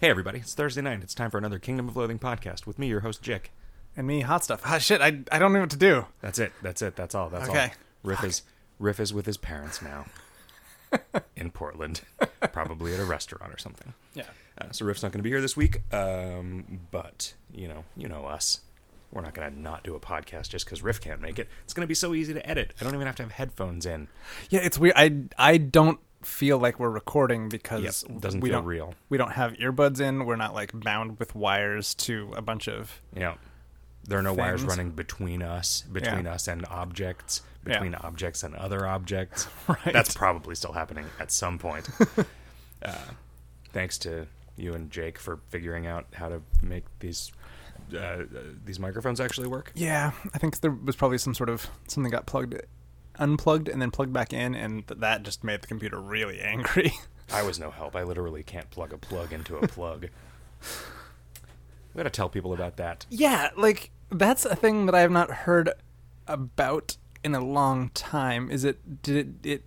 Hey, everybody, it's Thursday night. It's time for another Kingdom of Loathing podcast with me, your host, Jick. And me, hot stuff. Ah, shit, I, I don't know what to do. That's it. That's it. That's all. That's Okay. all. Riff is, Riff is with his parents now in Portland, probably at a restaurant or something. Yeah. Uh, so Riff's not going to be here this week, um, but you know, you know us. We're not going to not do a podcast just because Riff can't make it. It's going to be so easy to edit. I don't even have to have headphones in. Yeah, it's weird. I, I don't feel like we're recording because Yep, doesn't we feel don't, real. We don't have earbuds in. We're not like bound with wires to a bunch of. Yeah. There are no wires running between us, between Yeah. us and objects, Yeah. between objects and other objects. Right. That's probably still happening at some point. uh, thanks to you and Jake for figuring out how to make these uh, uh, these microphones actually work. Yeah, I think there was probably some sort of something got plugged, unplugged, and then plugged back in, and th- that just made the computer really angry. I was no help. I literally can't plug a plug into a plug. we gotta tell people about that. yeah, like that's a thing that I have not heard about in a long time. Is it? Did it? it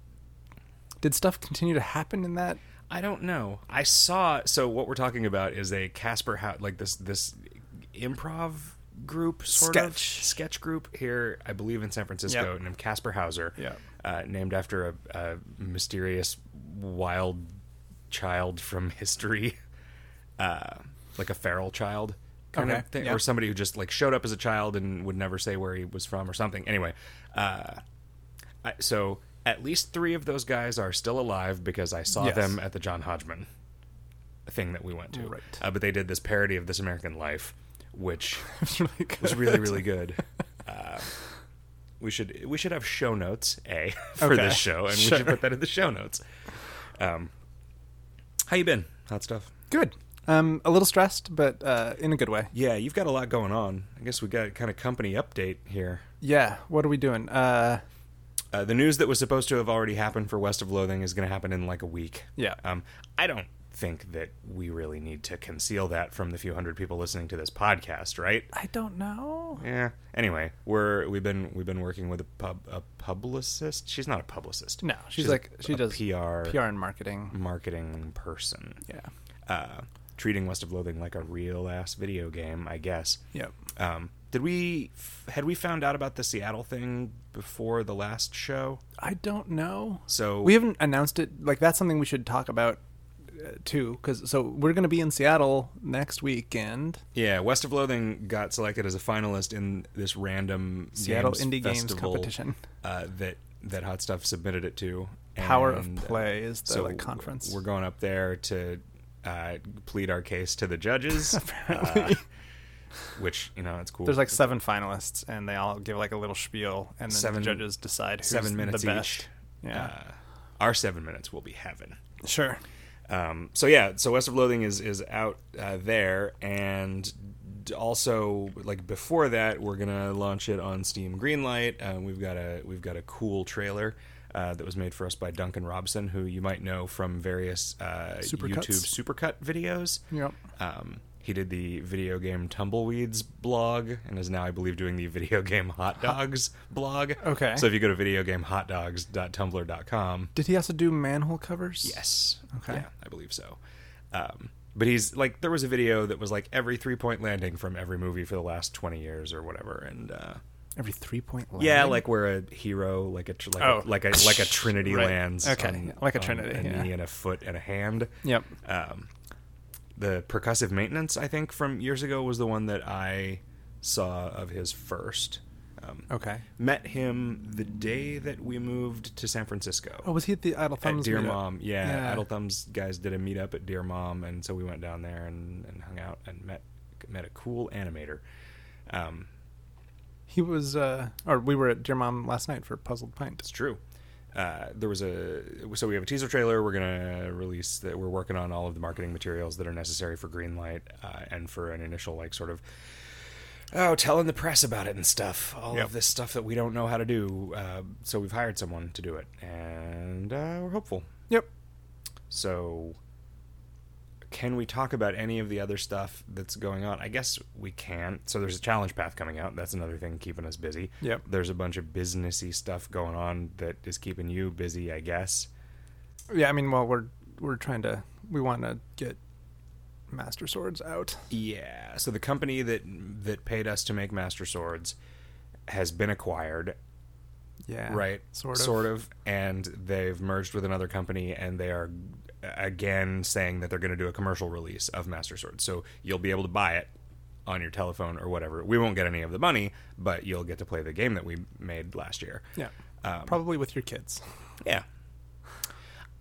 did stuff continue to happen in that? I don't know. I saw. So what we're talking about is a Casper House, like this this improv group, sort of Sketch. sketch group here, I believe in San Francisco, Yep. named Kasper Hauser. Yeah. Uh, named after a, a mysterious wild child from history, uh, like a feral child kind Okay, of thing, yeah. or somebody who just like showed up as a child and would never say where he was from or something. Anyway, uh, I, so at least three of those guys are still alive because I saw Yes. them at the John Hodgman thing that we went to. Right. Uh, but they did this parody of This American Life, which It's really good. was really really good. Uh, we should we should have show notes a for Okay, this show, and we should put that in the show notes. Um, how you been? Hot stuff. good. Um, a little stressed, but uh, in a good way. Yeah, you've got a lot going on. I guess we got kind of company update here. Yeah. What are we doing? Uh, Uh, the news that was supposed to have already happened for West of Loathing is going to happen in like a week. Yeah. Um, I don't think that we really need to conceal that from the few hundred people listening to this podcast, right? I don't know. Yeah. Anyway, we're we've been we've been working with a pub a publicist. She's not a publicist. No, she's, a- like she a does PR PR and marketing. marketing person. Yeah. Uh, treating West of Loathing like a real ass video game, I guess. Yep. Um, did we had we found out about the Seattle thing before the last show? I don't know. So We haven't announced it. Like that's something we should talk about too. Because so we're going to be in Seattle next weekend. Yeah, West of Loathing got selected as a finalist in this random Seattle games Indie Games competition. uh, that that Hot Stuff submitted it to. Power And, of uh, Play is the so like, conference. We're going up there to uh, plead our case to the judges, Apparently. uh, which you know it's cool. There's like seven finalists, and they all give like a little spiel, and then Seven- the judges decide who's seven minutes the best. each. Yeah. Uh, our seven minutes will be heaven. sure. Um, so yeah, so West of Loathing is is out uh, there, and also like before that, we're gonna launch it on Steam Greenlight. Uh, we've got a we've got a cool trailer. Uh, that was made for us by Duncan Robson, who you might know from various uh. YouTube supercut videos. Yep. Um, he did the video game Tumbleweeds blog and is now, I believe, doing the video game Hot Dogs blog. Okay. So if you go to videogamehotdogs.tumblr.com, Did he also do manhole covers? Yes. Okay. Yeah, I believe so. Um, but he's like, there was a video that was like every three point landing from every movie for the last 20 years or whatever. And, uh, Every three point. Landing. Yeah, like where a hero, like a, tr- like, Oh. a like a, like a Trinity Right. lands. Okay, on- like a on Trinity, A yeah. knee and a foot and a hand. Yep. Um, the percussive maintenance, I think, from years ago was the one that I saw of his first. Um, Okay. Met him the day that we moved to San Francisco Oh, was he at the Idle at Thumbs? Dear meetup? Mom. Yeah, Yeah. Idle Thumbs guys did a meetup at Dear Mom, and so we went down there and, and hung out and met met a cool animator. Um, He was, uh, or we were at Dear Mom last night for Puzzled Pint. it's true. Uh, there was a so we have a teaser trailer. We're gonna release that. We're working on all of the marketing materials that are necessary for Greenlight uh, and for an initial like sort of oh telling the press about it and stuff. All Yep. of this stuff that we don't know how to do. Uh, so we've hired someone to do it, and uh, we're hopeful. Yep. So, can we talk about any of the other stuff that's going on? I guess we can. So, there's a challenge path coming out. That's another thing keeping us busy. Yep. There's a bunch of businessy stuff going on that is keeping you busy, I guess. Yeah, I mean, well, we're we're trying to we want to get Master Swords out. Yeah. So the company that that paid us to make Master Swords has been acquired, Yeah, right? Sort of. Sort of. And they've merged with another company, and they are again saying that they're going to do a commercial release of Master Swords. So you'll be able to buy it on your telephone or whatever. We won't get any of the money, but you'll get to play the game that we made last year. Yeah, Um, probably with your kids. Yeah.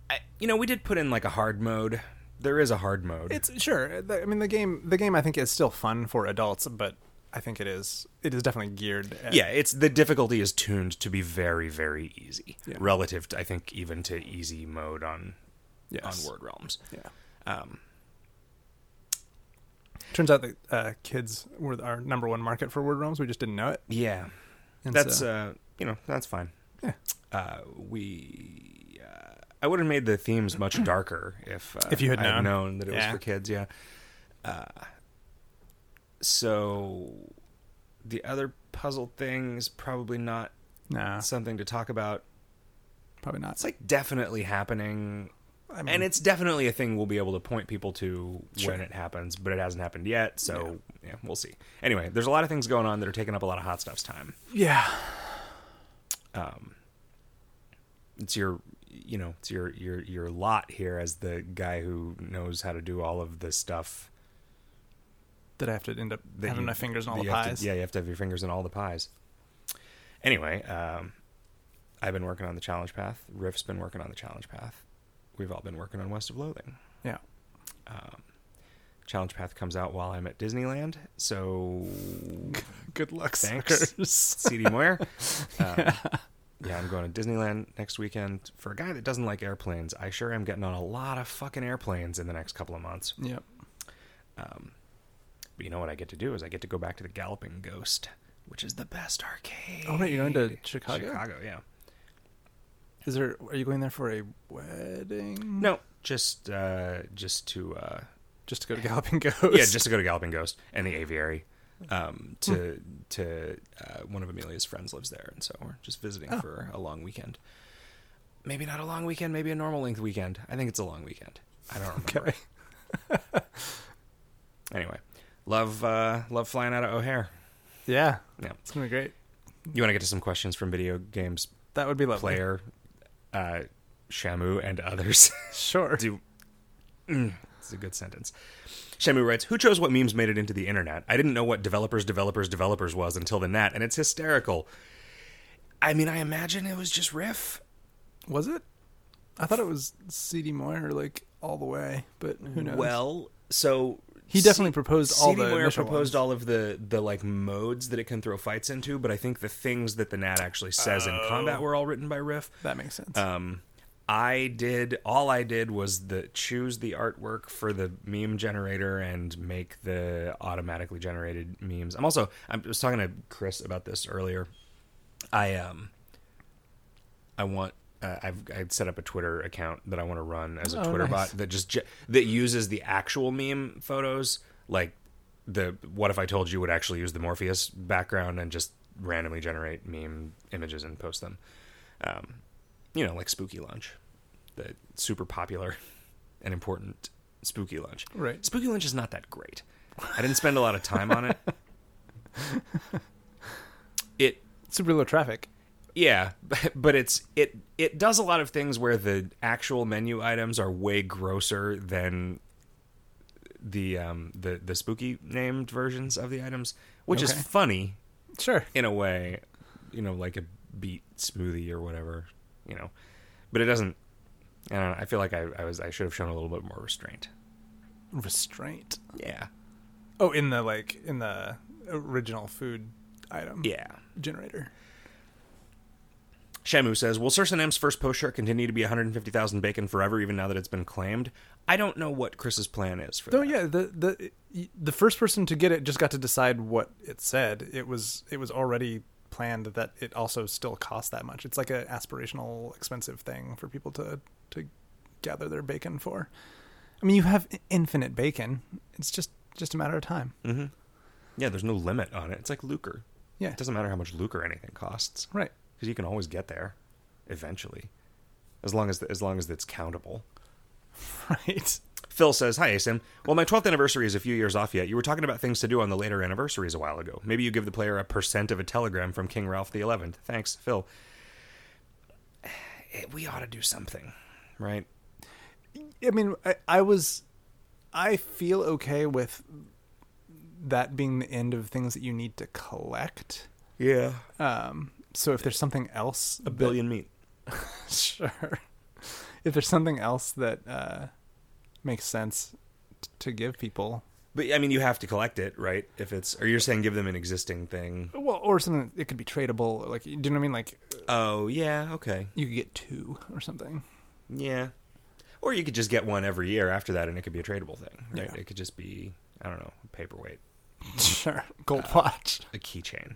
I, you know, we did put in like a hard mode. There is a hard mode. It's sure. I mean, the game. The game, I think, is still fun for adults, but I think it is. It is definitely geared. At, yeah, it's the difficulty is tuned to be very, very easy Yeah. relative to I think even to easy mode on Yes. on Word Realms. Yeah. Um, Turns out that uh, kids were our number one market for word realms. We just didn't know it. yeah, And that's so- uh, you know that's fine. Yeah. Uh, we uh, I would have made the themes much darker if uh, If you had I known. that it Yeah. was for kids. Yeah. Uh, so the other puzzle thing is probably not no, something to talk about. probably not. It's like definitely happening I mean, and it's definitely a thing we'll be able to point people to Sure. when it happens, but it hasn't happened yet, so yeah. we'll see. Anyway, there's a lot of things going on that are taking up a lot of hot stuff's time. yeah, Um, it's your, you know, it's your your your lot here as the guy who knows how to do all of this stuff. that I have to end up having you- my fingers in all the have to- pies. yeah, you have to have your fingers in all the pies. Anyway, um, I've been working on the challenge path. Riff's been working on the challenge path. We've all been working on West of Loathing. yeah. Um, Challenge Path comes out while I'm at Disneyland, so Good luck, Thanks. CD Moyer. Um, yeah, I'm going to Disneyland next weekend. For a guy that doesn't like airplanes, I sure am getting on a lot of fucking airplanes in the next couple of months. Yep. Um, but you know what I get to do is I get to go back to the Galloping Ghost, which is the best arcade. Oh, wait, you're going to Chicago? Chicago, yeah. Is there? Are you going there for a wedding? No, just uh, just to uh, just to go to Galloping Ghost. yeah, just to go to Galloping Ghost and the aviary. Um, to to uh, one of Amelia's friends lives there, and so we're just visiting Oh. for a long weekend. Maybe not a long weekend, maybe a normal length weekend. I think it's a long weekend. I don't remember. okay. Anyway, love uh, love flying out of O'Hare. Yeah, Yeah, it's gonna be great. you want to get to some questions from video games That would be lovely. player, uh, Shamu, and others. Sure. do. Mm, it's a good sentence. Shamu writes, "Who chose what memes made it into the Intergnat? I didn't know what developers, developers, developers was until the net, and it's hysterical. I mean, I imagine it was just Riff. Was it? I thought it was CD Moyer, like all the way, but who knows? Well, so He definitely proposed all CD the Moyer proposed ones. all of the the like modes that it can throw fights into, but I think the things that the Nat actually says in combat Oh. were all written by Riff. that makes sense. Um, I did all I did was the choose the artwork for the meme generator and make the automatically generated memes. I'm also I was talking to Chris about this earlier. I um I want uh, I've I've set up a Twitter account that I want to run as a Oh, Twitter nice. bot that just that uses the actual meme photos like the what if I told you would actually use the Morpheus background and just randomly generate meme images and post them. Um, you know, like Spooky Lunch, the super popular and important Spooky Lunch. right. Spooky Lunch is not that great. I didn't spend a lot of time on it. It Super low traffic. Yeah, but it's it it does a lot of things where the actual menu items are way grosser than the um the the spooky named versions of the items, which is funny Sure. in a way, you know, like a beet smoothie or whatever, you know. But it doesn't. I don't know. I feel like I, I was I should have shown a little bit more restraint. Restraint. Yeah. Oh, in the like in the original food item Yeah. generator. Shamu says, "Will Cir Senam's first post shirt continue to be 150,000 bacon forever, even now that it's been claimed?" I don't know what Chris's plan is for Oh that. yeah, the the the first person to get it just got to decide what it said. It was it was already planned that it also still cost that much. It's like an aspirational expensive thing for people to to gather their bacon for. I mean, you have infinite bacon. It's just just a matter of time. Mm-hmm. Yeah, there's no limit on it. It's like lucre. Yeah. It doesn't matter how much lucre anything costs Right. Because you can always get there, eventually, as long as as long as it's countable. Right. Phil says, Hi, Asim. Well, my 12th anniversary is a few years off yet. You were talking about things to do on the later anniversaries a while ago. Maybe you give the player a percent of a telegram from King Ralph the 11th. Thanks, Phil. Eh, We ought to do something, right? I mean, I, I was, I feel okay with that being the end of things that you need to collect. Yeah. Um, so if there's something else, A billion meat. sure. If there's something else that uh, makes sense t- to give people, But I mean, you have to collect it, right? If it's, or you're saying give them an existing thing. well, or something it could be tradable. Like, do you know what I mean? Like, Oh, yeah, okay. you could get two or something. Yeah. Or you could just get one every year after that and it could be a tradable thing, right? Yeah. It could just be, I don't know, a paperweight, Sure, gold watch. a keychain.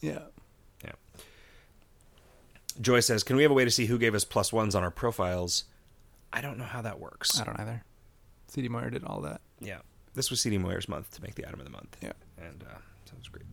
Yeah. Yeah. Joy says, "Can we have a way to see who gave us plus ones on our profiles?" I don't know how that works. I don't either. CD Moyer did all that. Yeah, this was CD Moyer's month to make the item of the month. Yeah. and uh, sounds great.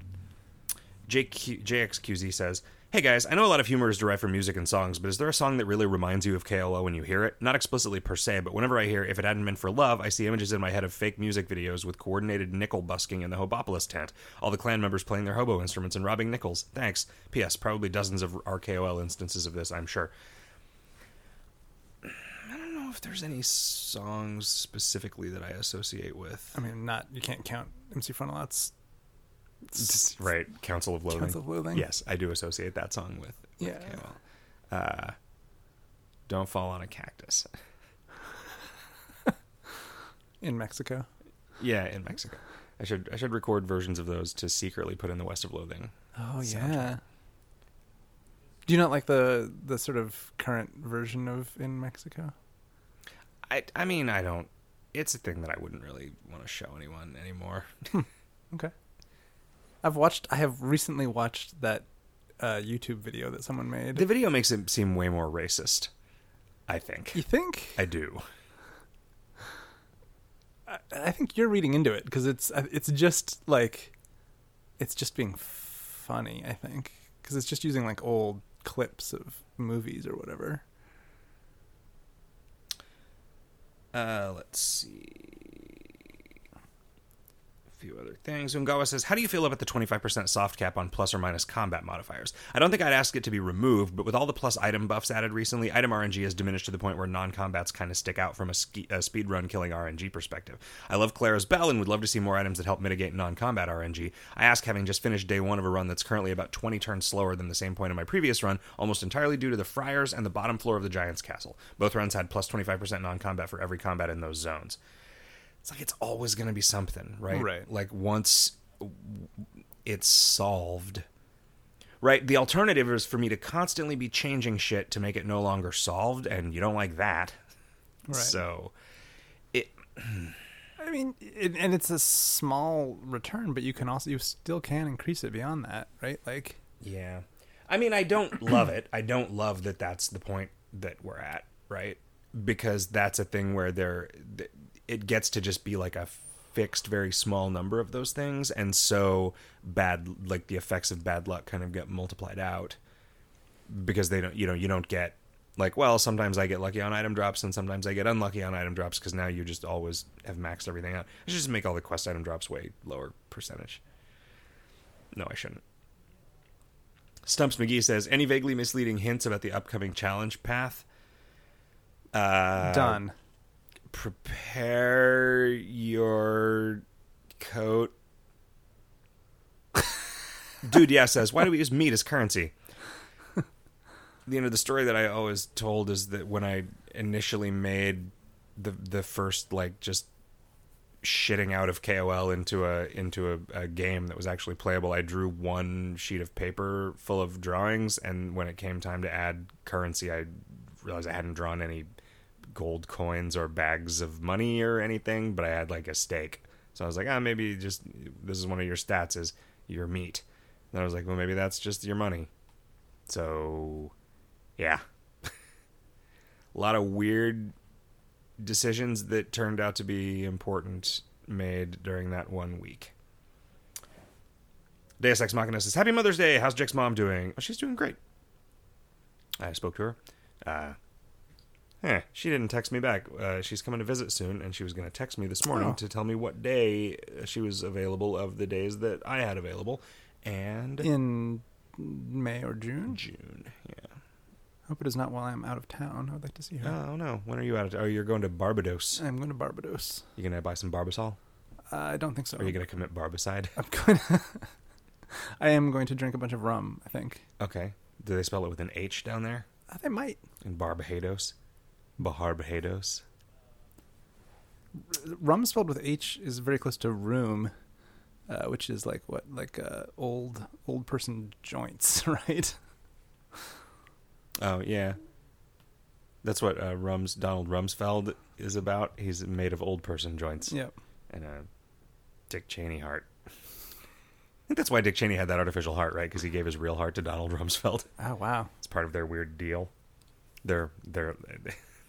JQ, JXQZ says, "Hey guys, I know a lot of humor is derived from music and songs, but is there a song that really reminds you of KoL when you hear it? Not explicitly per se, but whenever I hear "If It Hadn't Been for Love," I see images in my head of fake music videos with coordinated nickel busking in the Hobopolis tent, all the clan members playing their hobo instruments and robbing nickels. Thanks. P.S. Probably dozens of RKOL instances of this, I'm sure." I don't know if there's any songs specifically that I associate with. I mean, not you can't count MC Frontalot's Right, Council of Loathing. Council of Loathing. Yes, I do associate that song with. with Yeah. Uh, Don't fall on a cactus. in Mexico. Yeah, in Mexico. I should I should record versions of those to secretly put in the West of Loathing. Oh soundtrack. yeah. Do you not like the the sort of current version of in Mexico? I I mean I don't. It's a thing that I wouldn't really want to show anyone anymore. Okay. I've watched. I have recently watched that uh, YouTube video that someone made. The video makes it seem way more racist. I think. you think? I do. I, I think you're reading into it because it's uh, it's just like it's just being funny. I think because it's just using like old clips of movies or whatever. Uh, let's see. Few other things. Ungawa says, How do you feel about the 25% soft cap on plus or minus combat modifiers? I don't think I'd ask it to be removed, but with all the plus item buffs added recently, item RNG has diminished to the point where non combats kind of stick out from a, ski- a speedrun killing RNG perspective. I love Clara's Bell and would love to see more items that help mitigate non combat RNG. I ask, having just finished day one of a run that's currently about 20 turns slower than the same point in my previous run, almost entirely due to the Friars and the bottom floor of the Giant's Castle. Both runs had plus 25% non combat for every combat in those zones it's like it's always going to be something, right? Right. Like once it's solved, right? The alternative is for me to constantly be changing shit to make it no longer solved, and you don't like that. Right. So, it I mean, it, and it's a small return, but you can also you still can increase it beyond that, right? Like, yeah. I mean, I don't love it. I don't love that that's the point that we're at, right? Because that's a thing where there it gets to just be like a fixed very small number of those things and so bad like the effects of bad luck kind of get multiplied out because they don't you know you don't get like well sometimes i get lucky on item drops and sometimes i get unlucky on item drops because now you just always have maxed everything out i should just make all the quest item drops way lower percentage no i shouldn't Stumps McGee says, any vaguely misleading hints about the upcoming challenge path? Uh, done. Prepare your coat. Dude, yeah, says, why do we use meat as currency? the end of the story that I always told is that when I initially made the the first like just shitting out of KOL into a into a, a game that was actually playable. I drew one sheet of paper full of drawings, and when it came time to add currency, I realized I hadn't drawn any gold coins or bags of money or anything, but I had like a steak. So I was like, ah, maybe just this is one of your stats is your meat. And I was like, well, maybe that's just your money. So, yeah, a lot of weird decisions that turned out to be important made during that one week. Deus Ex Machina says, Happy Mother's Day. How's Jake's mom doing? Oh, she's doing great. I spoke to her. Uh, Eh, she didn't text me back. Uh, she's coming to visit soon, and she was going to text me this morning Oh. to tell me what day uh, she was available of the days that I had available. And In May or June. June, yeah. Hope it is not while I'm out of town. I would like to see her. Oh no, when are you out? Of, oh, you're going to Barbados. I'm going to Barbados. You gonna buy some Barbasol? Uh, I don't think so. Are you gonna commit Barbicide? I'm going. to. I am going to drink a bunch of rum. I think. Okay. Do they spell it with an H down there Uh, they might. in Barbados? Barbados. Rum spelled with H is very close to room, uh, which is like what, like uh, old old person joints, right? Oh yeah. That's what uh, Rums Donald Rumsfeld is about. He's made of old person joints Yep. and a Dick Cheney heart. I think that's why Dick Cheney had that artificial heart, right? Because he gave his real heart to Donald Rumsfeld. Oh wow. It's part of their weird deal. Their their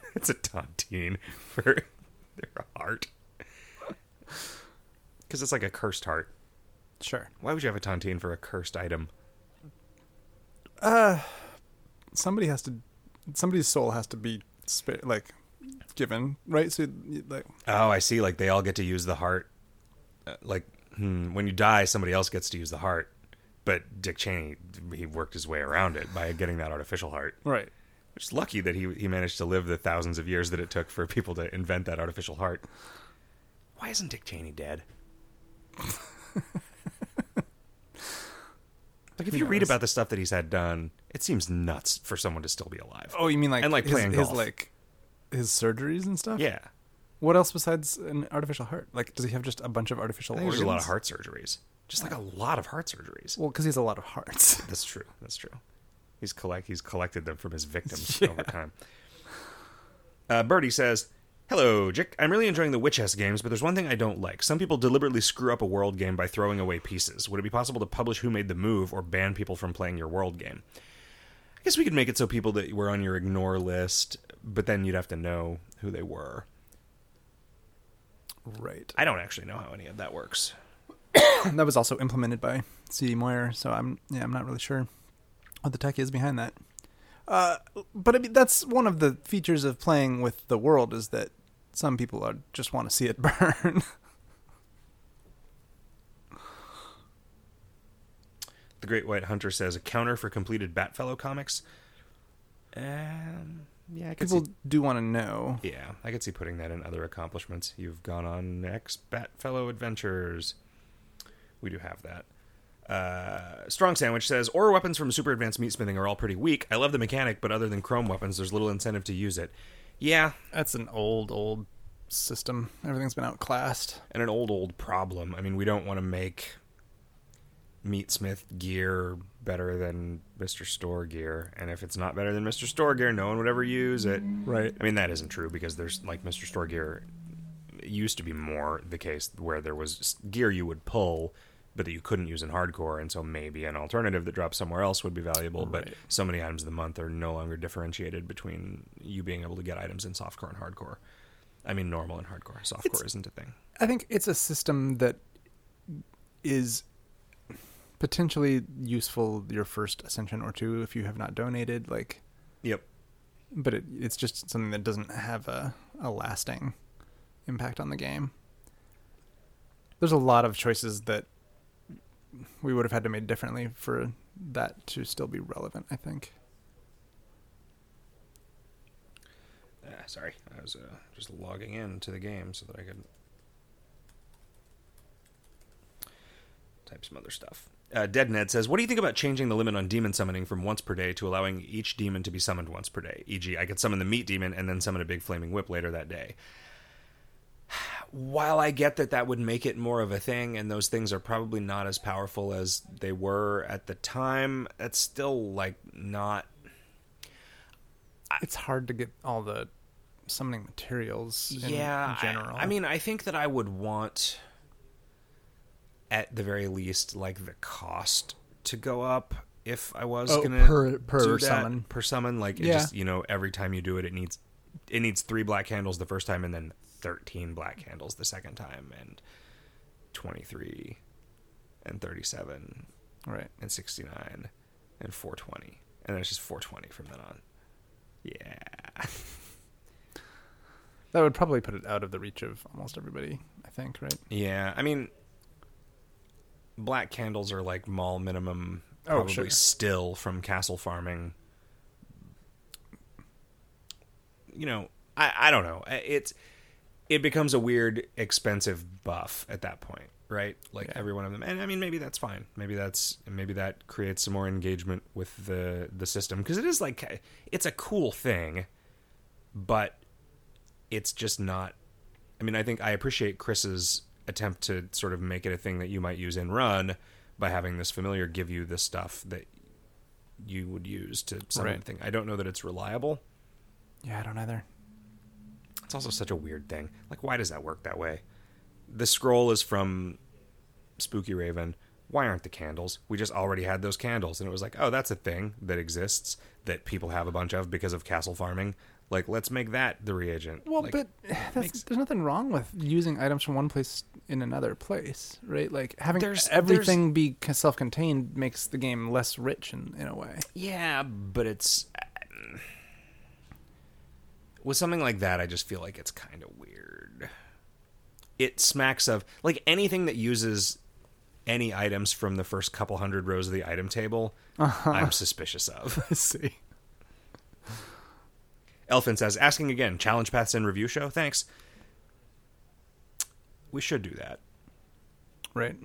it's a tontine for their heart. Because it's like a cursed heart. Sure. Why would you have a tontine for a cursed item? Uh, somebody has to. Somebody's soul has to be spa- like given, right? So like, Oh, I see. Like they all get to use the heart. Uh, like hmm, when you die, somebody else gets to use the heart. But Dick Cheney, he worked his way around it by getting that artificial heart. right? Which is lucky that he he managed to live the thousands of years that it took for people to invent that artificial heart. Why isn't Dick Cheney dead? like if Who you read about the stuff that he's had done, it seems nuts for someone to still be alive. Oh, you mean like And, like, his, playing his golf. like his surgeries and stuff? Yeah, What else besides an artificial heart? Like, does he have just a bunch of artificial I there's a lot of heart surgeries. Just like a lot of heart surgeries. Well, because he has a lot of hearts. That's true. That's true. He's collect he's collected them from his victims Yeah. over time. Uh, Birdie says, "Hello, Jick. I'm really enjoying the Witch games, but there's one thing I don't like. Some people deliberately screw up a world game by throwing away pieces. Would it be possible to publish who made the move or ban people from playing your world game? I guess we could make it so people that were on your ignore list, but then you'd have to know who they were. right. I don't actually know how any of that works. that was also implemented by C. Moyer, so I'm yeah, I'm not really sure what the tech is behind that. Uh, but I mean, that's one of the features of playing with the world is that some people are, just want to see it burn. The Great White Hunter says a counter for completed Batfellow comics. Um, yeah, I could people see do want to know. Yeah, I could see putting that in other accomplishments. You've gone on X Batfellow adventures. We do have that. Uh, Strong Sandwich says, Ore weapons from super advanced meat smithing are all pretty weak. I love the mechanic, but other than chrome weapons, there's little incentive to use it. Yeah, That's an old, old system. Everything's been outclassed. and an old, old problem. I mean, we don't want to make Meatsmith gear better than Mr. Store gear. And if it's not better than Mr. Store gear, no one would ever use it. Right. I mean, that isn't true because there's like Mr. Store gear it used to be more the case where there was gear you would pull, but that you couldn't use in hardcore, and so maybe an alternative that drops somewhere else would be valuable. But so many items of the month are no longer differentiated between you being able to get items in softcore and hardcore. I mean, normal and hardcore. Softcore It's- isn't a thing. I think it's a system that is potentially useful your first ascension or two if you have not donated. Like, Yep. but it, it's just something that doesn't have a, a lasting impact on the game. There's a lot of choices that we would have had to make differently for that to still be relevant. I think. Ah, sorry, I was uh, just logging in to the game so that I could type some other stuff. Uh, Dead Ned says, "What do you think about changing the limit on demon summoning from once per day to allowing each demon to be summoned once per day? E.g., I could summon the meat demon and then summon a big flaming whip later that day." While I get that that would make it more of a thing, and those things are probably not as powerful as they were at the time, it's still like not It's hard to get all the summoning materials. In yeah I- general. I, mean i think that i would want at the very least like the cost to go up if i was Oh, gonna per- per summon. per summon like it Yeah. just you know every time you do it it needs it needs three black candles the first time and then 13 black candles the second time and 23 and 37 right. and 69 and 420 and then it's just 420 from then on yeah That would probably put it out of the reach of almost everybody, I think, right? Yeah, I mean, black candles are like mall minimum, Oh, probably sure. still from castle farming. You know, I I don't know. It's it becomes a weird, expensive buff at that point, right? Like Yeah. every one of them, and I mean, maybe that's fine. Maybe that's maybe that creates some more engagement with the the system because it is like it's a cool thing, but it's just not I mean, I think I appreciate Chris's attempt to sort of make it a thing that you might use in run by having this familiar give you the stuff that you would use to something Right. I don't know that it's reliable. Yeah, I don't either. It's also such a weird thing. Like, why does that work that way? The scroll is from Spookyraven. Why aren't the candles? We just already had those candles, and it was like, oh, that's a thing that exists that people have a bunch of because of castle farming. Like, let's make that the reagent. Well, Like, but makes- there's nothing wrong with using items from one place in another place, right? Like having There's- everything be self-contained makes the game less rich in, in a way. Yeah, but it's with something like that. I just feel like it's kind of weird. It smacks of like anything that uses any items from the first couple hundred rows of the item table. Uh-huh. I'm suspicious of. I see. Elfin says, asking again, challenge paths and review show. Thanks. We should do that. Right.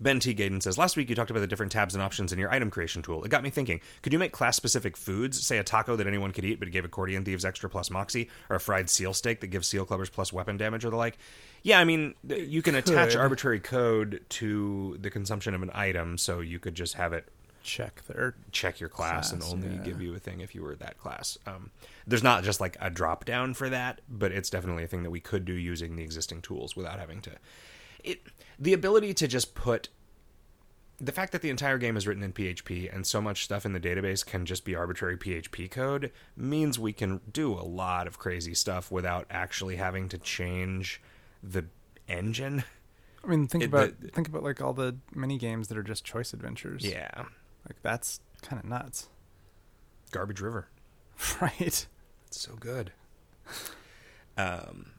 Ben T. Gaden says, Last week you talked about the different tabs and options in your item creation tool. It got me thinking, could you make class specific foods, say a taco that anyone could eat but gave accordion thieves extra plus moxie, or a fried seal steak that gives seal clubbers plus weapon damage or the like? Yeah, I mean, you can attach arbitrary code to the consumption of an item, so you could just have it Check there. check your class, and only yeah. give you a thing if you were that class. Um, there's not just like a drop down for that, but it's definitely a thing that we could do using the existing tools without having to. It the ability to just put the fact that the entire game is written in PHP and so much stuff in the database can just be arbitrary PHP code means we can do a lot of crazy stuff without actually having to change the engine. I mean, think It- about the- think about like all the mini games that are just choice adventures. Yeah, Like that's kind of nuts. Garbage River. Right. It's so good. Um,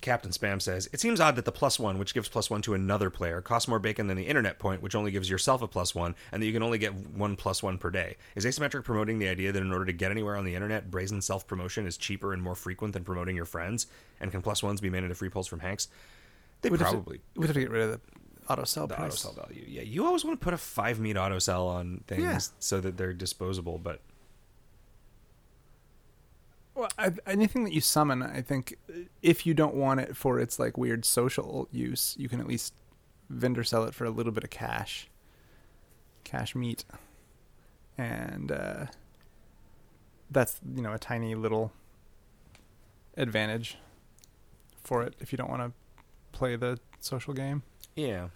Captain Spam says it seems odd that the plus one, which gives plus one to another player, costs more bacon than the internet point, which only gives yourself a plus one, and that you can only get one plus one per day. Is asymmetric promoting the idea that in order to get anywhere on the internet, brazen self promotion is cheaper and more frequent than promoting your friends? And can plus ones be made into free pulls from Hagnk's? They We'd have to- probably We'd have to get rid of the auto sell the auto price. sell value. Yeah, you always want to put a five meat auto sell on things Yeah. so that they're disposable, but Well, anything that you summon, I think, if you don't want it for its like weird social use, you can at least vendor sell it for a little bit of cash, cash meat, and uh, that's you know a tiny little advantage for it if you don't want to play the social game. Yeah.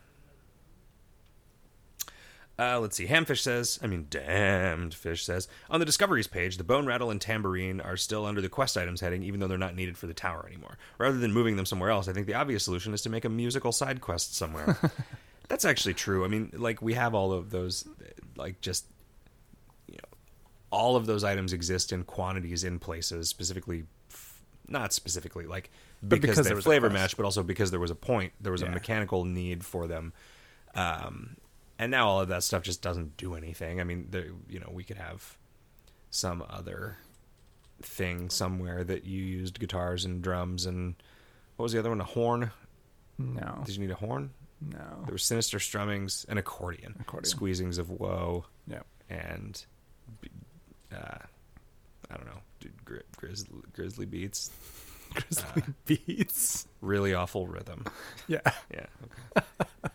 Uh, let's see. Hamfish says, I mean, damned fish says, on the discoveries page, the bone rattle and tambourine are still under the quest items heading, even though they're not needed for the tower anymore. Rather than moving them somewhere else, I think the obvious solution is to make a musical side quest somewhere. That's actually true. I mean, like we have all of those, like just, you know, all of those items exist in quantities in places, specifically, f- not specifically like because, because there was a flavor match, but also because there was a point, there was a mechanical need for them. Um, and now all of that stuff just doesn't do anything. I mean, there, you know, we could have some other thing somewhere that you used guitars and drums and what was the other one? A horn? No, Did you need a horn? no. There was sinister strummings, an accordion, Accordion. squeezings of woe, Yeah. and uh, I don't know, dude, gri- grizzly, grizzly beats, Grizzly beats. really awful rhythm. Yeah. Yeah. Okay.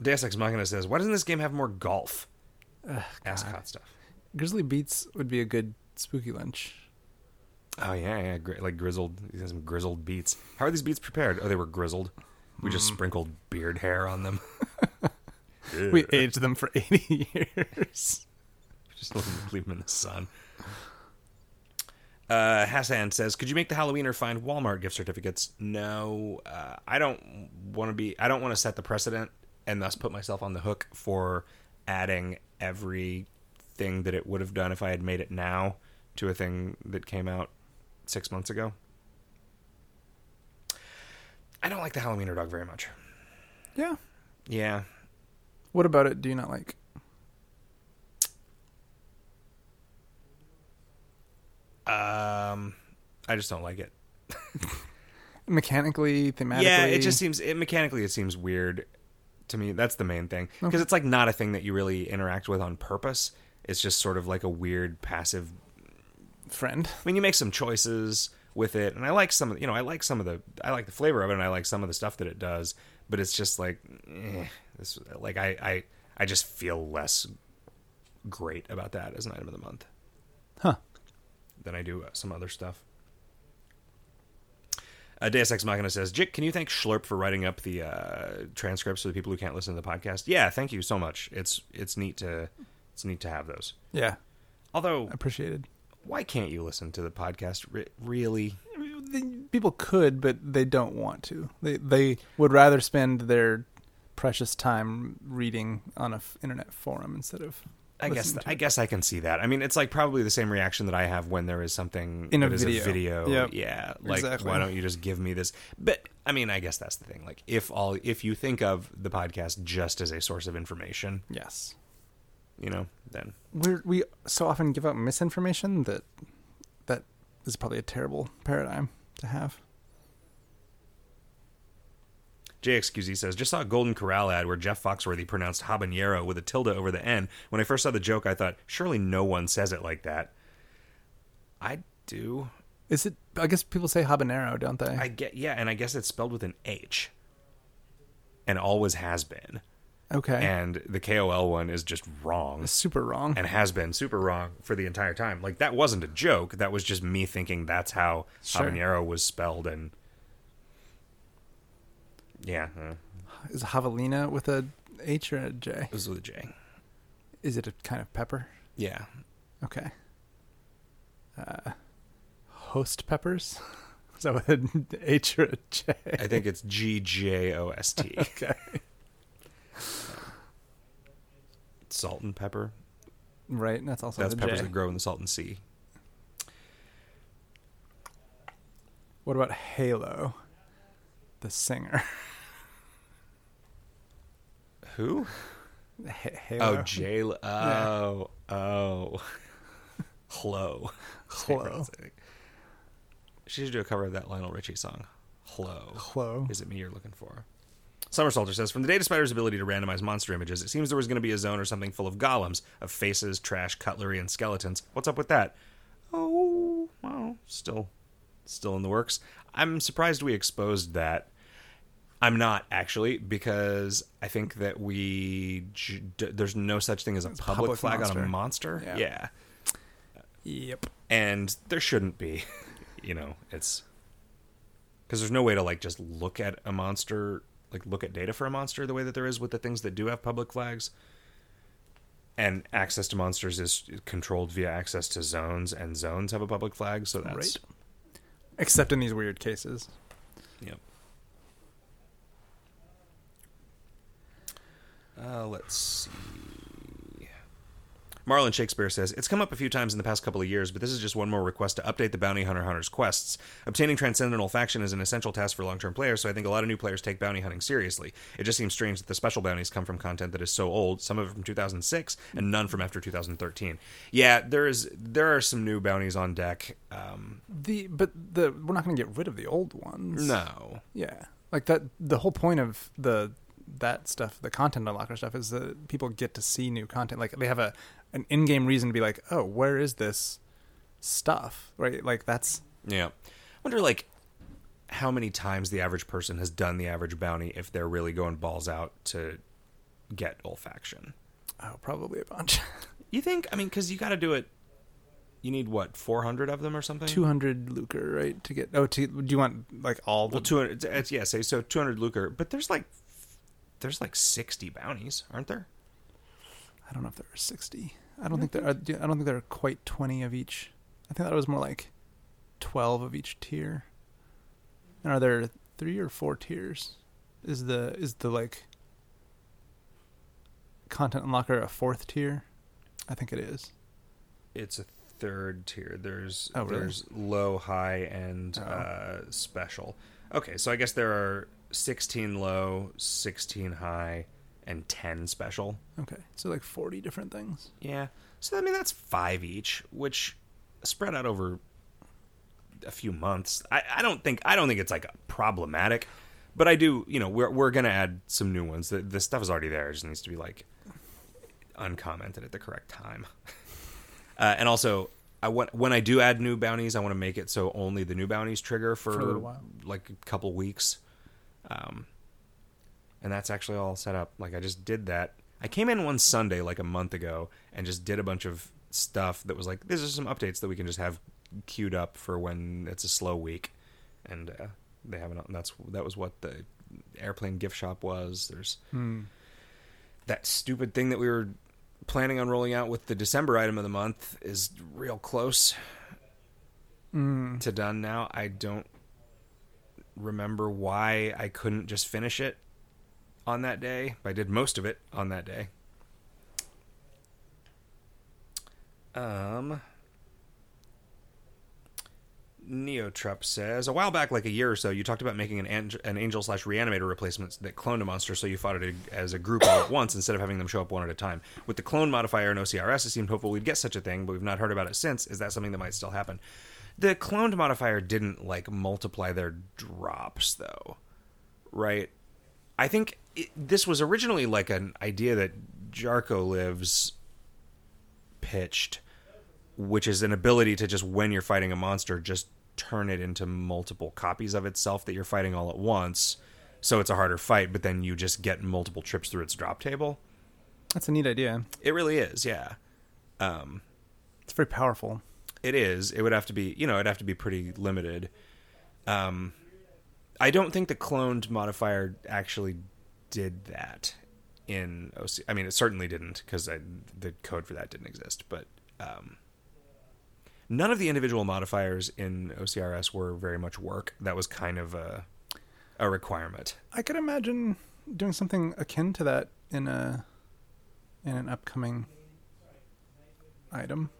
Deus Ex Machina says, "Why doesn't this game have more golf?" Ugh, Ask hot stuff. Grizzly beats would be a good spooky lunch. Oh yeah, yeah, gri- like grizzled. Some grizzled beets. How are these beets prepared? Oh, they were grizzled. We just sprinkled beard hair on them. We aged them for 80 years. just leave them, leave them in the sun. Uh, Hassan says, "Could you make the Halloweener find Walmart gift certificates?" No, uh, I don't want to be. I don't want to set the precedent and thus put myself on the hook for adding every thing that it would have done if I had made it now to a thing that came out six months ago. I don't like the Halloweener dog very much. Yeah. Yeah. What about it do you not like? Um, I just don't like it. Mechanically, thematically. Yeah, it just seems it mechanically it seems weird to me. That's the main thing because Okay. it's like not a thing that you really interact with on purpose. It's just sort of like a weird passive. friend. I mean, you make some choices with it, and I like some. of You know, I like some of the. I like the flavor of it, and I like some of the stuff that it does. But it's just like, eh, this. Like I, I, I just feel less great about that as an item of the month Huh. than I do some other stuff. Uh, Deus Ex Machina says, Jick, can you thank Schlurp for writing up the uh, transcripts for the people who can't listen to the podcast? Yeah, thank you so much. It's it's neat to it's neat to have those. Yeah. Although, Appreciated. why can't you listen to the podcast? Re- really? People could, but they don't want to. They they would rather spend their precious time reading on a f- internet forum instead of I guess I it. guess I can see that. I mean, it's like probably the same reaction that I have when there is something In a that is video. video. Yep. Yeah, like Exactly. why don't you just give me this? But I mean, I guess that's the thing. Like, if all if you think of the podcast just as a source of information, Yes. you know, then We're we so often give out misinformation that that is probably a terrible paradigm to have. JXQZ says, just saw a Golden Corral ad where Jeff Foxworthy pronounced habanero with a tilde over the N. When I first saw the joke, I thought, surely no one says it like that. I do. Is it? I guess people say habanero, don't they? I get, yeah, and I guess it's spelled with an H. And always has been. okay. And the KOL one is just wrong. Super wrong. And has been super wrong for the entire time. Like, that wasn't a joke. That was just me thinking that's how Sure. habanero was spelled. And yeah, uh, Is javelina with a H or a J? it was with a J. Is it a kind of pepper? Yeah. Okay. Uh, host peppers? Is that with an H or a J? I think it's G J O S T. Okay. Salt and pepper. Right. That's also That's the peppers J. that grow in the Salton Sea. What about Halo? The singer. Who? H- Halo. Oh, J. Oh, oh. Hello. Hello. She should do a cover of that Lionel Richie song. Hello. Hello. Is it me you're looking for? Somersaulter says, from the data spider's ability to randomize monster images, it seems there was going to be a zone or something full of golems, of faces, trash, cutlery, and skeletons. What's up with that? Oh, well, still, still in the works. I'm surprised we exposed that. I'm not actually because I think that we j- d- there's no such thing as a public, public flag on a monster. monster. Yeah. yeah, Yep. and there shouldn't be. You know, it's because there's no way to like just look at a monster, like look at data for a monster the way that there is with the things that do have public flags. And access to monsters is controlled via access to zones, and zones have a public flag, so that's Right. Except in these weird cases. Yep. Uh, let's see. Marlon Shakespeare says, It's come up a few times in the past couple of years, but this is just one more request to update the Bounty Hunter Hunter's quests. Obtaining Transcendent Olfaction is an essential task for long term players, so I think a lot of new players take bounty hunting seriously. It just seems strange that the special bounties come from content that is so old, some of it from 2006, and none from after 2013. Yeah, there is there are some new bounties on deck. Um, The but the we're not going to get rid of the old ones. no. Yeah. Like that the whole point of the that stuff, the content unlocker stuff is that people get to see new content. Like they have a an in-game reason to be like, "Oh, where is this stuff?" Right? Like that's Yeah. I wonder like how many times the average person has done the average bounty if they're really going balls out to get olfaction. oh, probably a bunch. You think? I mean, because you got to do it. You need what, four hundred of them or something? 200 lucre, right? To get Oh, to do you want like all the Well, two hundred. Yeah. Say so, two hundred lucre. But there's like, there's like sixty bounties, aren't there? I don't know if there are 60. I don't think there are, I don't think there are quite 20 of each. I think that was more like 12 of each tier. And are there 3 or 4 tiers? Is the is the like content unlocker a fourth tier? I think it is. It's a third tier. There's Oh, really? there's low, high, and Oh. uh, special. Okay, so I guess there are 16 low, 16 high, and 10 special. Okay, so like forty different things. Yeah. So I mean that's five each, which spread out over a few months. I, I don't think I don't think it's like problematic, but I do. You know, we're we're gonna add some new ones. The the stuff is already there. It just needs to be like uncommented at the correct time. Uh, and also, I want when I do add new bounties, I want to make it so only the new bounties trigger for, For a while. like a couple weeks. Um, and that's actually all set up. Like I just did that. I came in one Sunday like a month ago and just did a bunch of stuff that was like, these are some updates that we can just have queued up for when it's a slow week, and uh, they haven't. That's that was what the airplane gift shop was. There's Hmm. that stupid thing that we were planning on rolling out with the December item of the month is real close Mm. to done now. I don't remember why I couldn't just finish it on that day. I did most of it on that day. Um Neotrup says a while back, like a year or so, you talked about making an angel, an angel slash reanimator replacement that cloned a monster, so you fought it as a group all at once instead of having them show up one at a time. With the clone modifier and OCRS, it seemed hopeful we'd get such a thing, but we've not heard about it since. Is that something that might still happen? The cloned modifier didn't like multiply their drops, though, right? I think it, this was originally like an idea that Jarko lives pitched, which is an ability to just when you're fighting a monster, just turn it into multiple copies of itself that you're fighting all at once. So it's a harder fight, but then you just get multiple trips through its drop table. That's a neat idea. It really is, yeah. Um, It's very powerful. it is. It would have to be, you know, it'd have to be pretty limited. Um, I don't think the cloned modifier actually did that in OC. I mean, it certainly didn't because the code for that didn't exist. But um, none of the individual modifiers in OCRS were very much work. That was kind of a a requirement. I could imagine doing something akin to that in a in an upcoming item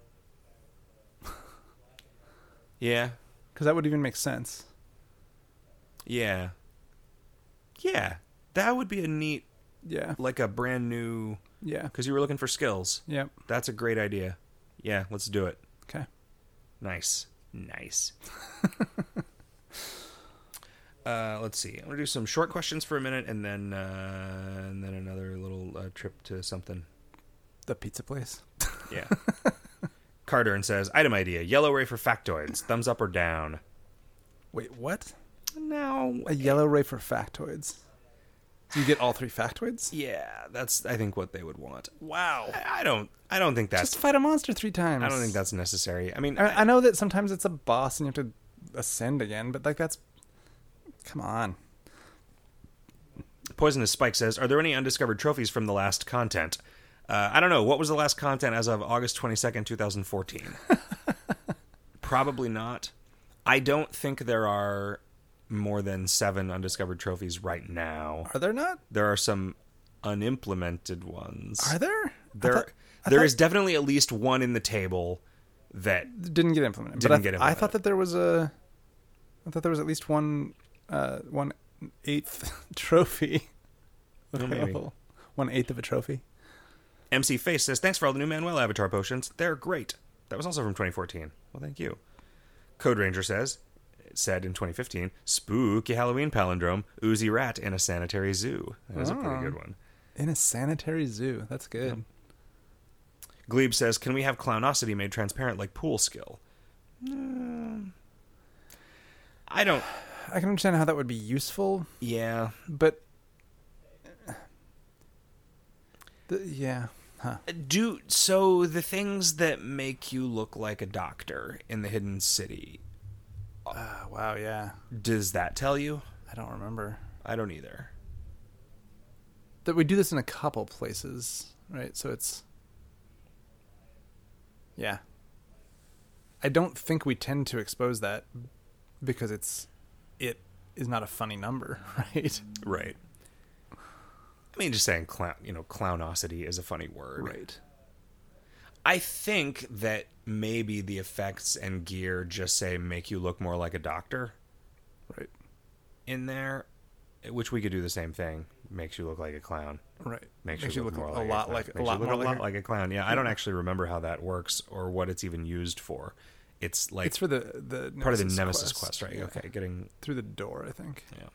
Yeah, because that would even make sense. Yeah, yeah. That would be a neat, Yeah, like a brand new. yeah, Because you were looking for skills. yep. That's a great idea. Yeah, let's do it. Okay. Nice. Nice. uh, let's see. I'm gonna do some short questions for a minute, and then uh, and then another little uh, trip to something. The pizza place. Yeah. Carter and says, item idea: yellow ray for factoids. Thumbs up or down? Wait, what? No. A yellow ray for factoids. So you get all three factoids? Yeah, that's I think what they would want. Wow. I, I don't. I don't think that's. Just fight a monster three times. I don't think that's necessary. I mean, I, I know that sometimes it's a boss and you have to ascend again, but like that's. Come on. Poisonous Spike says, "Are there any undiscovered trophies from the last content?" Uh, I don't know. What was the last content as of August twenty second, two thousand fourteen? Probably not. I don't think there are more than seven undiscovered trophies right now. Are there not? There are some unimplemented ones. Are there? There? thought- there thought- is definitely at least one in the table that didn't get implemented. Didn't but I, get I thought that there was a. I thought there was at least one, uh, one eighth trophy. Oh, maybe. one eighth of a trophy. MC Face says, Thanks for all the new Manuel Avatar potions. They're great. That was also from 2014. Well, thank you. Code Ranger says, said in 2015, Spooky Halloween palindrome, Oozy Rat in a sanitary zoo. That was a pretty Oh. good one. In a sanitary zoo. That's good. Glebe says, Can we have Clownosity made transparent like pool skill? Mm. I don't. I can understand how that would be useful, Yeah. but. The, yeah. Huh. Do so the things that make you look like a doctor in the hidden city. Uh, wow, yeah. Does that tell you? I don't remember. I don't either. That we do this in a couple places, right? So it's. Yeah. I don't think we tend to expose that because it's. It is not a funny number, right? Right. I mean, just saying clown, you know, clownosity is a funny word. Right. I think that maybe the effects and gear just say make you look more like a doctor Right. in there, which we could do the same thing. Makes you look like a clown. Right. Makes, you look, more a like lot clown. like a lot more a like, lot like a clown. Yeah, I don't actually remember how that works or what it's even used for. It's like It's for the the part of the Nemesis quest, right? Yeah. Okay, getting Through the door, I think. yeah.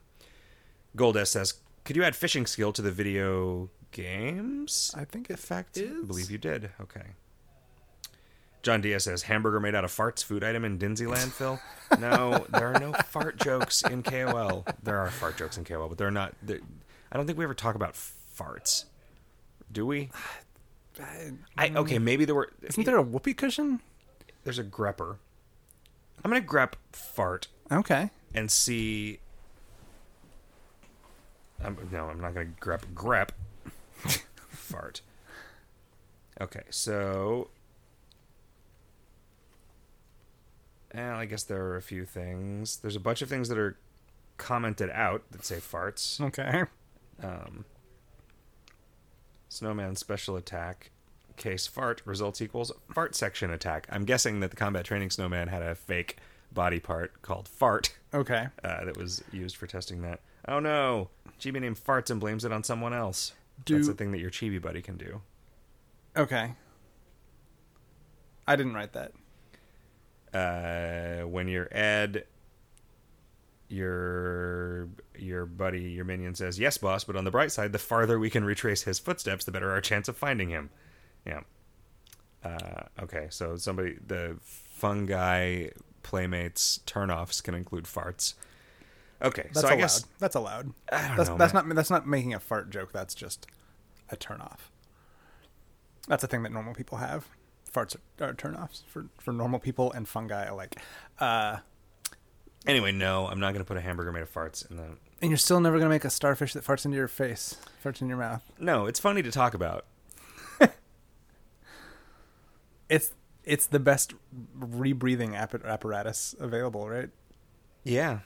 Gold says, "Could you add fishing skill to the video games?" I think effect? is. I believe you did. Okay. John Diaz says hamburger made out of farts, food item in Dinsey landfill. No, there are no fart jokes in KOL. There are fart jokes in KOL, but they're not. They're, I don't think we ever talk about farts. Do we? I okay. Maybe there were. Isn't there a whoopee cushion? There's a grepper. I'm gonna grep fart Okay. and see. I'm, no, I'm not going to grep grep fart. Okay, so. Well, I guess there are a few things. There's a bunch of things that are commented out that say farts. Okay. Um, snowman special attack case fart results equals fart section attack. I'm guessing that the combat training snowman had a fake body part called fart Okay. uh, that was used for testing that. Oh no, Chibi named farts and blames it on someone else. Do- That's a thing that your Chibi buddy can do. Okay. I didn't write that. Uh, when you're Ed, your your buddy, your minion says, "Yes, boss," but on the bright side, the farther we can retrace his footsteps, the better our chance of finding him. Yeah. Uh, okay, so somebody, the fungi playmates turnoffs can include farts. Okay, That's so I guess that's allowed. I don't that's know, that's not that's not making a fart joke. That's just a turnoff. That's a thing that normal people have. Farts are, are turn offs for, for normal people and fungi alike. Uh, Anyway, no, I'm not going to put a hamburger made of farts in the. and you're still never gonna make a starfish that farts into your face, farts in your mouth. No, it's funny to talk about. It's it's the best rebreathing app- apparatus available, right? Yeah,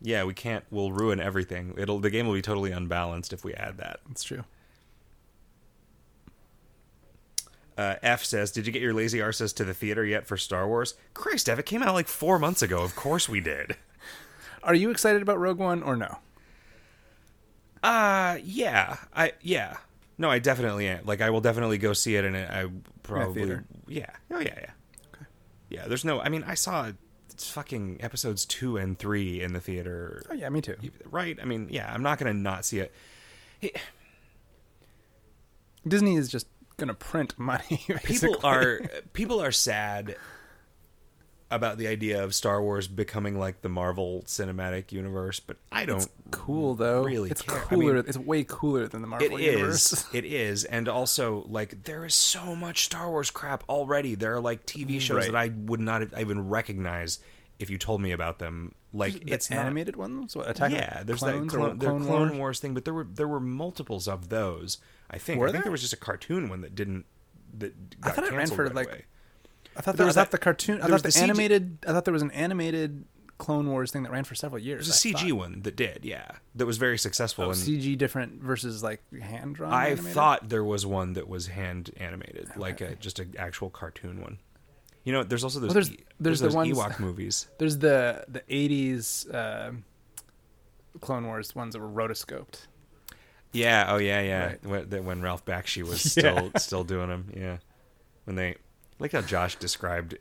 yeah, we can't. We'll ruin everything. It'll the game will be totally unbalanced if we add that. It's true. Uh, F says, "Did you get your lazy arses to the theater yet for Star Wars?" Christ, F, it came out like four months ago. Of course we did. Are you excited about Rogue One or no? Uh yeah, I yeah. No, I definitely am. Like, I will definitely go see it, and I probably yeah. Oh yeah, yeah. Okay. Yeah, there's no. I mean, I saw fucking episodes two and three in the theater. Oh yeah, me too. Right? I mean, yeah, I'm not gonna not see it. It- Disney is just gonna print money. people are people are sad about the idea of Star Wars becoming like the Marvel Cinematic Universe, but I don't cool though. really it's care. I cooler. mean, it's way cooler than the Marvel It universe. is. It is. And also, like, there is so much Star Wars crap already. There are, like, TV shows Right. that I would not even recognize if you told me about them. Like, it's animated ones. What, Attack yeah, there's Clones that clone, Clone Clone Wars? Wars thing, but there were there were multiples of those. I think. Were I think there? there was just a cartoon one that didn't that got I thought it ran for, right like, away. I thought There was was that the cartoon. I thought the, the CG animated. I thought there was an animated Clone Wars thing that ran for several years. There's a I CG thought. one that did, yeah, that was very successful. Oh, and CG different versus like hand drawn. I animated? thought there was one that was hand animated, like a, just an actual cartoon one. You know, there's also those. Well, there's- E- there's the those ones- Ewok movies. there's the the '80s uh, Clone Wars ones that were rotoscoped. Yeah. Oh, yeah, yeah. Right. When, that when Ralph Bakshi was Yeah. still still doing them. Yeah. When they like how Josh described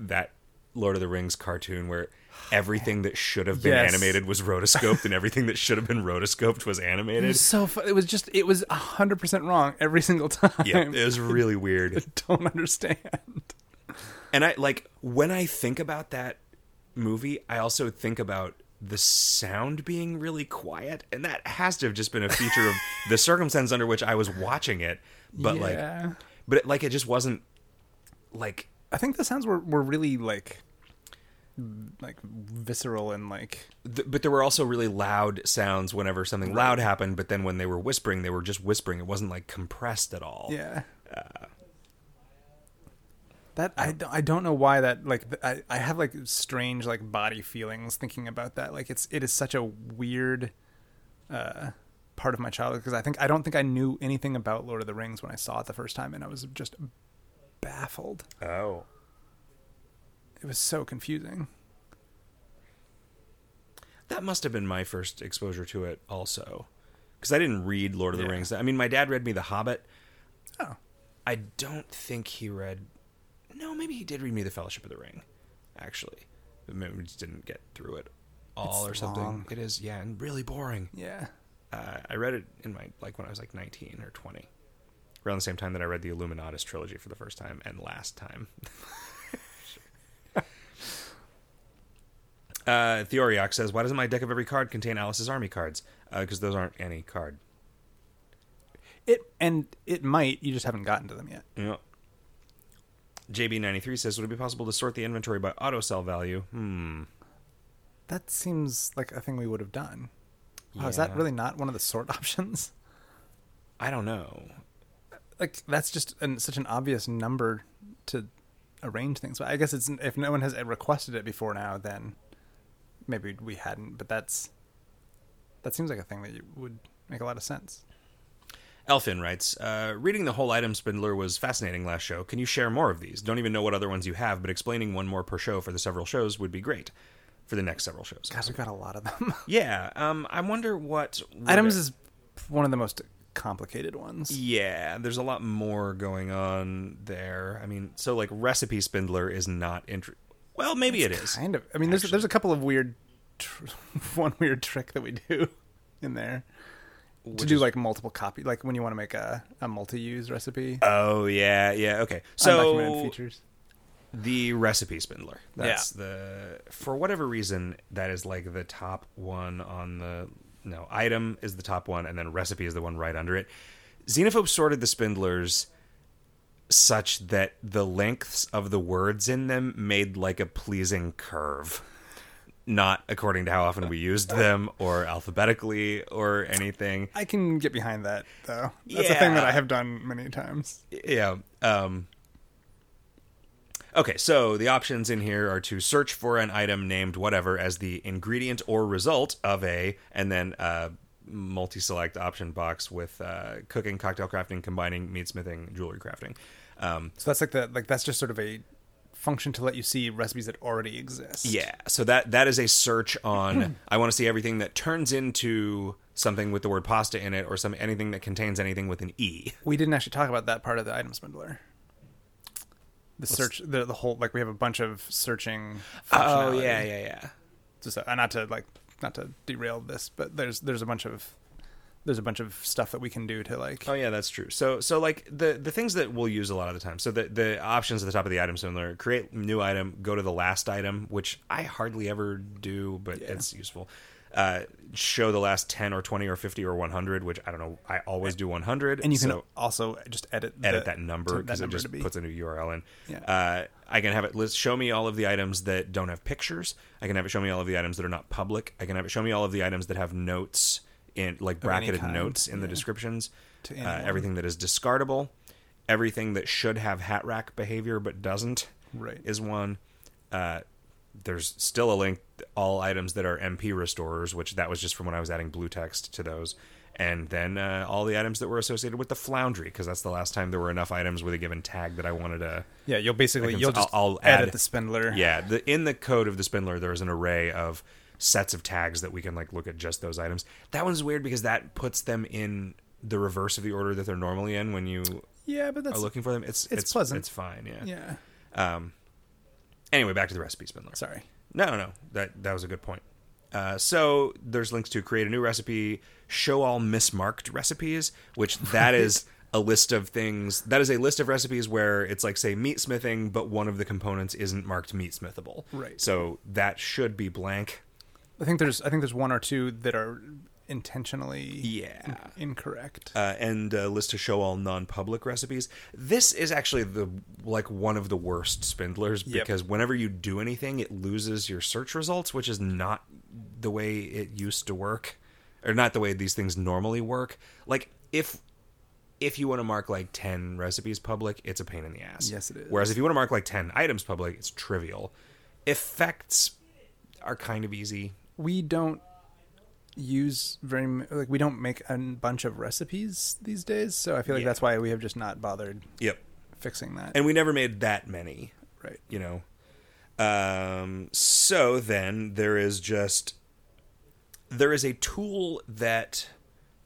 that Lord of the Rings cartoon where everything that should have been Yes. animated was rotoscoped and everything that should have been rotoscoped was It animated. was so. Fu- it was just. It was hundred percent wrong every single time. yeah, it was really weird. I don't understand. And I like when I think about that movie, I also think about the sound being really quiet, and that has to have just been a feature of the circumstance under which I was watching it. But like, but it, like it just wasn't like I think the sounds were were really like like visceral and like th- but there were also really loud sounds whenever something loud happened but then when they were whispering they were just whispering it wasn't like compressed at all yeah. Uh, that I, don't- I don't know why that like I, I have like strange like body feelings thinking about that like it's it is such a weird uh part of my childhood because I think I don't think I knew anything about Lord of the Rings when I saw it the first time and I was just baffled. Oh. It was so confusing. That must have been my first exposure to it also. Because I didn't read Lord of the Yeah. Rings. I mean, my dad read me The Hobbit. Oh, I don't think he read. No, maybe he did read me The Fellowship of the Ring, actually. Maybe we just didn't get through it all It's or something. long. It is, yeah, and really boring. yeah. Uh, I read it in my like when I was like 19 or 20, around the same time that I read the Illuminatus trilogy for the first time and last time. uh, Theoriac says, "Why doesn't my deck of every card contain Alice's army cards? Because those aren't any card." It and it might. You just haven't gotten to them yet. Yeah. JB93 says, "Would it be possible to sort the inventory by auto sell value?" Hmm. That seems like a thing we would have done. Wow, is that really not one of the sort options? I don't know. Like that's just an, such an obvious number to arrange things. But I guess it's if no one has requested it before now, then maybe we hadn't. But that's that seems like a thing that would make a lot of sense. Elfin writes, uh, reading the whole item spindler was fascinating last show. Can you share more of these? Don't even know what other ones you have, but explaining one more per show for the several shows would be great. For the next several shows. God, we've got a lot of them. Yeah, um, I wonder what Items is one of the most complicated ones. Yeah, there's a lot more going on there. I mean, so like recipe spindler is not inter- Well, maybe it is. Kind of. I mean, there's there's a couple of weird, tr- one weird trick that we do in there to do is- like multiple copy, like when you want to make a, a multi-use recipe. Oh yeah, yeah. Okay, so features. the recipe spindler. That's the for whatever reason that is like the top one on the no item is the top one, and then recipe is the one right under it. Xenophobe sorted the spindlers such that the lengths of the words in them made like a pleasing curve. Not according to how often we used them, or alphabetically, or anything. I can get behind that though. That's a thing that I have done many times. yeah um okay so the options in here are to search for an item named whatever as the ingredient or result of a and then a multi-select option box with uh, cooking cocktail crafting combining meat smithing jewelry crafting um, So that's like the like that's just sort of a function to let you see recipes that already exist. yeah so that that is a search on i want to see everything that turns into something with the word pasta in it or some anything that contains anything with an e We didn't actually talk about that part of the item spindler. The search, the the whole like we have a bunch of searching. oh yeah yeah yeah just uh, not to like not to derail this, but there's there's a bunch of there's a bunch of stuff that we can do to like Oh yeah, that's true. So so like the the things that we'll use a lot of the time. So the the options at the top of the item similar create new item, go to the last item, which I hardly ever do, but Yeah. it's useful. Uh, show the last ten or twenty or fifty or one hundred, which I don't know. I always do one hundred, and you can so also just edit edit the- that number because it just be- puts a new URL in. Yeah. Uh, I can have it list show me all of the items that don't have pictures. I can have it show me all of the items that are not public. I can have it show me all of the items that have notes in like bracketed notes in the descriptions. Uh, everything that is discardable, everything that should have hat rack behavior but doesn't Right. is one. Uh, there's still a link all items that are MP restorers, which that was just from when I was adding blue text to those. And then uh, all the items that were associated with the Floundry, because that's the last time there were enough items with a given tag that I wanted to. yeah you'll basically can- you'll just I'll- I'll edit add- the spindler Yeah, the, in the code of the Spindler, there's an array of sets of tags that we can like look at just those items. That one's weird because that puts them in the reverse of the order that they're normally in when you yeah but that's are looking for them. It's it's it's pleasant. It's fine. Yeah. yeah Um. Anyway, back to the recipe spindler. sorry No, no, that that was a good point. Uh, so there's links to create a new recipe, show all mismarked recipes, which that is a list of things. That is a list of recipes where it's like say meat smithing, but one of the components isn't marked meat smithable. Right. So that should be blank. I think there's I think there's one or two that are intentionally Yeah. incorrect uh, and a list to show all non-public recipes. This is actually the like one of the worst spindlers Yep. because whenever you do anything, it loses your search results, which is not the way it used to work, or not the way these things normally work. Like if if you want to mark like ten recipes public, it's a pain in the ass. Yes, it is. Whereas if you want to mark like ten items public, it's trivial. Effects are kind of easy. We don't use very like we don't make a bunch of recipes these days so i feel like Yeah. that's why we have just not bothered Yep. fixing that. and we never made that many. right. you know. Um, so then there is just there is a tool that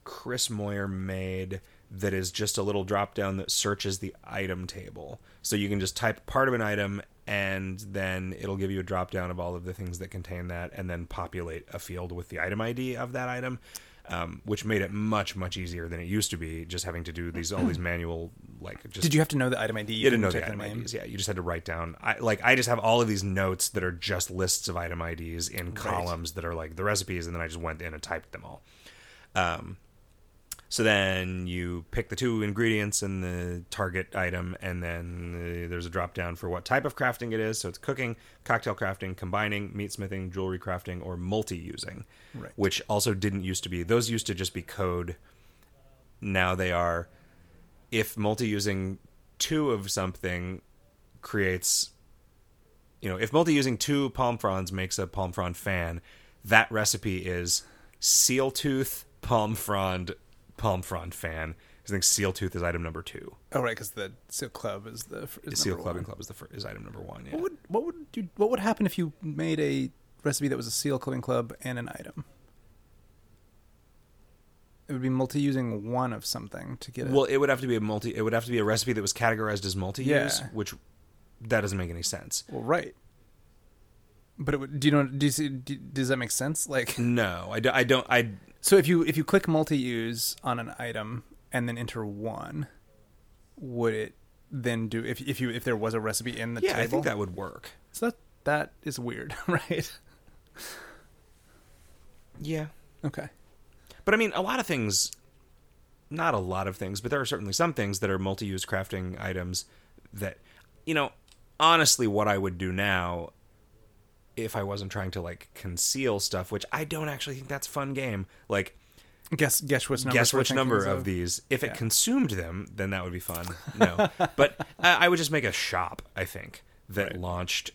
Chris Moyer made that is just a little drop down that searches the item table. So you can just type part of an item and then it'll give you a drop down of all of the things that contain that and then populate a field with the item ID of that item. Um, which made it much much easier than it used to be just having to do these all these manual like just Did you have to know the item ID? you didn't know the item name? IDs. Yeah, you just had to write down. I like I just have all of these notes that are just lists of item IDs in columns that are like the recipes, and then I just went in and typed them all. Um, so then you pick the two ingredients and the target item, and then uh, there's a drop down for what type of crafting it is. So it's cooking, cocktail crafting, combining, meat smithing, jewelry crafting, or multi using. Right. Which also didn't used to be. Those used to just be code. Now they are if multi-using two of something creates you know if multi-using two palm fronds makes a palm frond fan that recipe is seal tooth palm frond palm frond fan i think seal tooth is item number two Oh, right, because the Seal Club is the is seal clubbing one. club is the fir- is item number one yeah What would what would you what would happen if you made a recipe that was a Seal Clubbing Club and an item? It would be multi-using one of something to get it. well it would have to be a multi it would have to be a recipe that was categorized as multi-use Yeah. which that doesn't make any sense Well, right. But it would, do you know? Do you see? Do, does that make sense? Like, no i, do, I don't i so if you if you click multi-use on an item and then enter one, would it then do if if you if there was a recipe in the yeah table? i think that would work So that that is weird, right? yeah Okay. But I mean, a lot of things, not a lot of things, but there are certainly some things that are multi use crafting items that, you know, honestly, what I would do now if I wasn't trying to like conceal stuff, which I don't actually think that's a fun game, like Guess guess which number. guess which number of. of these. If Yeah. it consumed them, then that would be fun. No, but I I would just make a shop. I think that Right. launched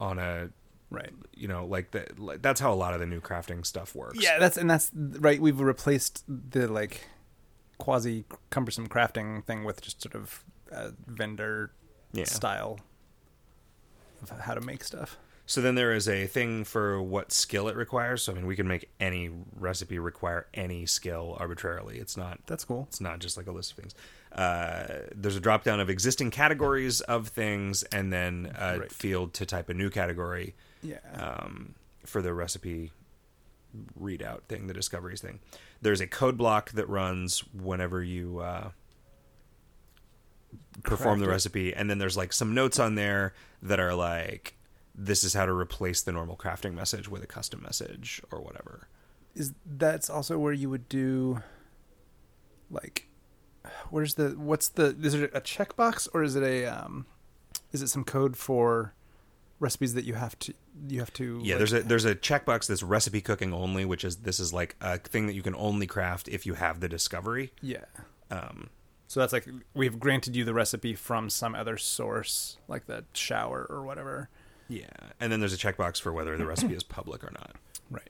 on a, Right. you know, like that. Like, that's how a lot of the new crafting stuff works. Yeah, that's and that's right. We've replaced the like quasi cumbersome crafting thing with just sort of a vendor Yeah. style of how to make stuff. So then there is a thing for what skill it requires. So I mean, we can make any recipe require any skill arbitrarily. It's not. That's cool. It's not just like a list of things. Uh, there's a drop down of existing categories of things, and then a Right. field to type a new category Yeah. um, for the recipe readout thing, the discoveries thing. There's a code block that runs whenever you uh, perform the recipe, and then there's like some notes on there that are like, "This is how to replace the normal crafting message with a custom message or whatever." is that's also where you would do like where's the what's the is it a checkbox or is it a um is it some code for recipes that you have to you have to Yeah, like- there's a there's a checkbox that's recipe cooking only, which is this is like a thing that you can only craft if you have the discovery. yeah Um, so that's like we've granted you the recipe from some other source like the shower or whatever yeah, and then there's a checkbox for whether the recipe is public or not. right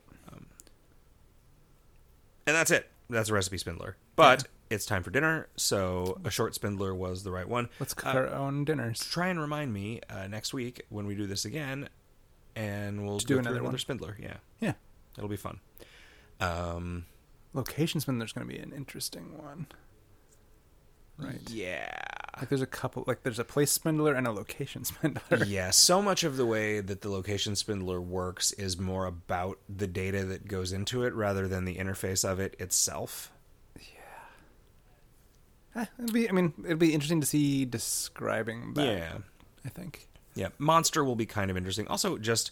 And that's it. That's a recipe spindler. But it's time for dinner, so a short spindler was the right one. let's cook Uh, our own dinners Try and remind me uh, next week when we do this again, and we'll do another another spindler. Yeah, yeah it'll be fun. Um, location spindler's going to be an interesting one right Yeah. like there's a couple like there's a place spindler and a location spindler yeah, so much of the way that the location spindler works is more about the data that goes into it rather than the interface of it itself. Eh, it'd be, I mean, it'd be interesting to see describing that. Yeah. I think. Yeah, monster will be kind of interesting. Also, just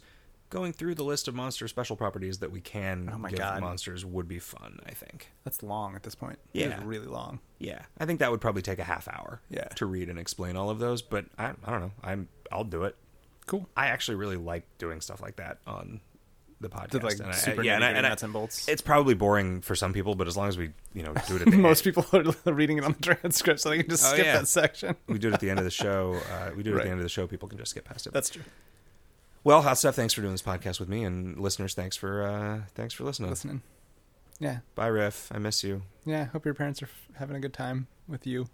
going through the list of monster special properties that we can Oh my give God. monsters would be fun. I think. That's long at this point. Yeah. It's really long. Yeah, I think that would probably take a half hour. Yeah. to read and explain all of those. But I, I don't know. I'm I'll do it. Cool. I actually really like doing stuff like that on the podcast. The like And I- super yeah, and I- and nuts and bolts. It's probably boring for some people, but as long as we, you know, do it at the Most end, people are reading it on the transcript, so they can just Oh, skip yeah. that section. we do it at the end of the show. Uh, we do it at the end of the show. People can just skip past it. That's true. Well, hot stuff. Thanks for doing this podcast with me, and listeners, thanks for uh, thanks for listening. Listening. Yeah. Bye, Riff. I miss you. Yeah. Hope your parents are f- having a good time with you.